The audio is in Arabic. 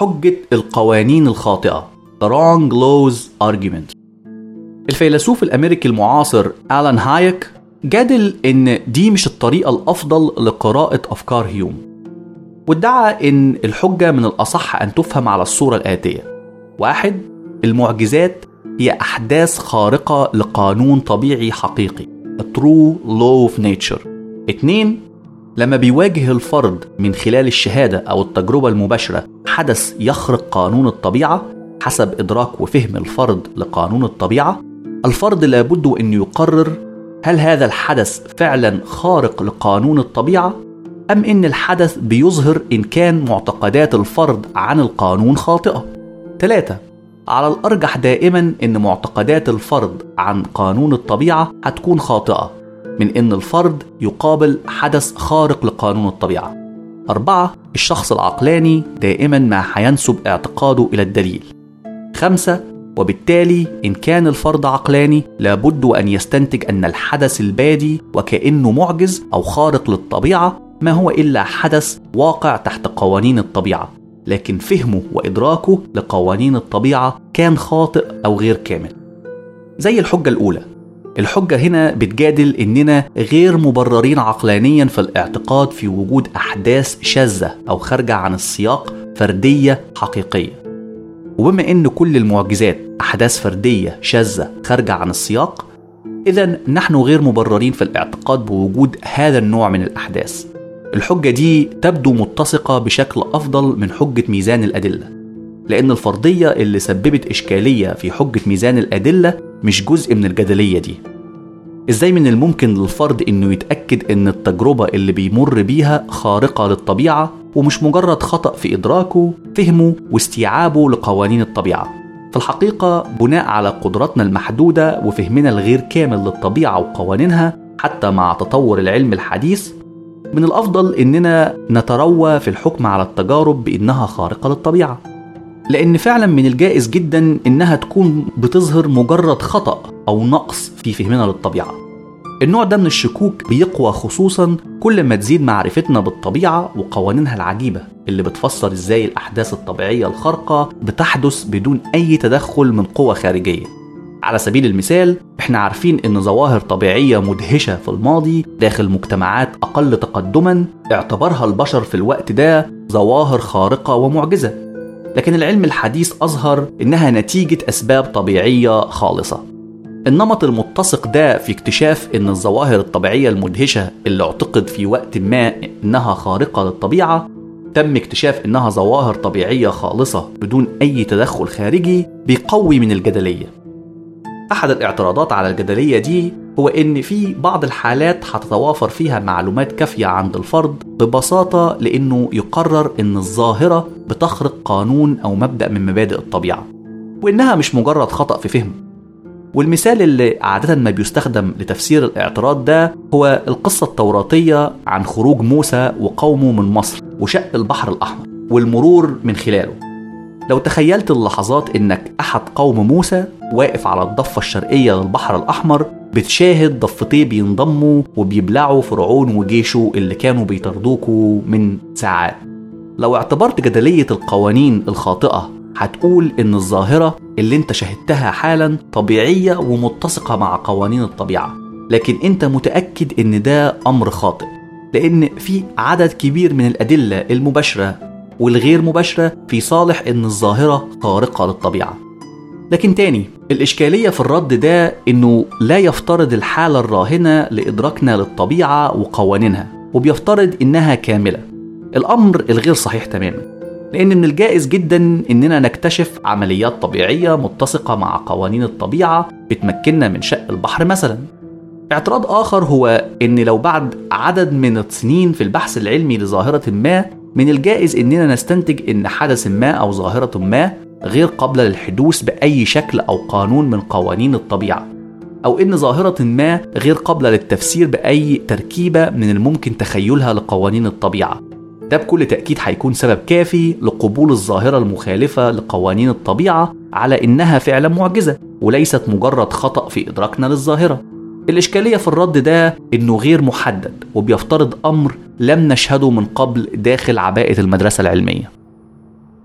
حجة القوانين الخاطئة. The Wrong Laws Argument. الفيلسوف الأمريكي المعاصر آلان هايك جادل إن دي مش الطريقة الأفضل لقراءة أفكار هيوم. وادعى إن الحجة من الأصح أن تفهم على الصورة الآتية. واحد المعجزات هي أحداث خارقة لقانون طبيعي حقيقي. A true law of nature. اتنين لما بيواجه الفرد من خلال الشهادة أو التجربة المباشرة حدث يخرق قانون الطبيعة حسب إدراك وفهم الفرد لقانون الطبيعة الفرد لابد أن يقرر هل هذا الحدث فعلا خارق لقانون الطبيعة أم إن الحدث بيظهر إن كان معتقدات الفرد عن القانون خاطئة. ثلاثة على الأرجح دائما إن معتقدات الفرد عن قانون الطبيعة هتكون خاطئة. من إن الفرد يقابل حدث خارق لقانون الطبيعة. أربعة الشخص العقلاني دائما ما هينسب اعتقاده إلى الدليل. خمسة وبالتالي إن كان الفرد عقلاني لابد أن يستنتج أن الحدث البادي وكأنه معجز أو خارق للطبيعة ما هو إلا حدث واقع تحت قوانين الطبيعة. لكن فهمه وإدراكه لقوانين الطبيعة كان خاطئ أو غير كامل. زي الحجة الأولى. الحجة هنا بتجادل إننا غير مبررين عقلانيا في الاعتقاد في وجود أحداث شاذة أو خارجة عن السياق فردية حقيقية. وبما إن كل المعجزات أحداث فردية شاذة خارجة عن السياق إذا نحن غير مبررين في الاعتقاد بوجود هذا النوع من الأحداث. الحجة دي تبدو متسقة بشكل أفضل من حجة ميزان الأدلة لأن الفرضية اللي سببت إشكالية في حجة ميزان الأدلة مش جزء من الجدلية دي. إزاي من الممكن للفرد إنه يتأكد إن التجربة اللي بيمر بيها خارقة للطبيعة ومش مجرد خطأ في إدراكه فهمه واستيعابه لقوانين الطبيعة؟ في الحقيقة بناء على قدراتنا المحدودة وفهمنا الغير كامل للطبيعة وقوانينها حتى مع تطور العلم الحديث من الأفضل إننا نتروى في الحكم على التجارب بإنها خارقة للطبيعة. لأن فعلا من الجائز جدا إنها تكون بتظهر مجرد خطأ أو نقص في فهمنا للطبيعة. النوع ده من الشكوك بيقوى خصوصا كل ما تزيد معرفتنا بالطبيعة وقوانينها العجيبة اللي بتفسر إزاي الأحداث الطبيعية الخارقة بتحدث بدون أي تدخل من قوة خارجية. على سبيل المثال إحنا عارفين إن ظواهر طبيعية مدهشة في الماضي داخل مجتمعات أقل تقدما اعتبرها البشر في الوقت ده ظواهر خارقة ومعجزة. لكن العلم الحديث أظهر إنها نتيجة أسباب طبيعية خالصة. النمط المتسق ده في اكتشاف إن الظواهر الطبيعية المدهشة اللي اعتقد في وقت ما إنها خارقة للطبيعة تم اكتشاف إنها ظواهر طبيعية خالصة بدون أي تدخل خارجي بيقوي من الجدلية. أحد الاعتراضات على الجدلية دي هو إن في بعض الحالات هتتوافر فيها معلومات كافية عند الفرد ببساطة لإنه يقرر إن الظاهرة بتخرق قانون أو مبدأ من مبادئ الطبيعة وإنها مش مجرد خطأ في فهم. والمثال اللي عادة ما بيستخدم لتفسير الاعتراض ده هو القصة التوراتية عن خروج موسى وقومه من مصر وشق البحر الأحمر والمرور من خلاله. لو تخيلت اللحظات إنك أحد قوم موسى واقف على الضفة الشرقية للبحر الأحمر بتشاهد ضفتيه بينضموا وبيبلعوا فرعون وجيشه اللي كانوا بيطردوكوا من ساعات. لو اعتبرت جدلية القوانين الخاطئة هتقول إن الظاهرة اللي أنت شاهدتها حالا طبيعية ومتسقة مع قوانين الطبيعة. لكن أنت متأكد إن ده أمر خاطئ لأن في عدد كبير من الأدلة المباشرة والغير مباشرة في صالح إن الظاهرة خارقة للطبيعة. لكن تاني الإشكالية في الرد ده إنه لا يفترض الحالة الراهنة لإدراكنا للطبيعة وقوانينها وبيفترض إنها كاملة. الأمر الغير صحيح تماما لأن من الجائز جدا إننا نكتشف عمليات طبيعية متسقة مع قوانين الطبيعة بتمكننا من شق البحر مثلا. اعتراض آخر هو إن لو بعد عدد من السنين في البحث العلمي لظاهرة ما من الجائز إننا نستنتج إن حدث ما أو ظاهرة ما غير قابلة للحدوث بأي شكل أو قانون من قوانين الطبيعة أو إن ظاهرة ما غير قابلة للتفسير بأي تركيبة من الممكن تخيلها لقوانين الطبيعة. ده بكل تأكيد هيكون سبب كافي لقبول الظاهرة المخالفة لقوانين الطبيعة على إنها فعلا معجزة وليست مجرد خطأ في إدراكنا للظاهرة. الإشكالية في الرد ده إنه غير محدد وبيفترض أمر لم نشهده من قبل داخل عباءة المدرسة العلمية.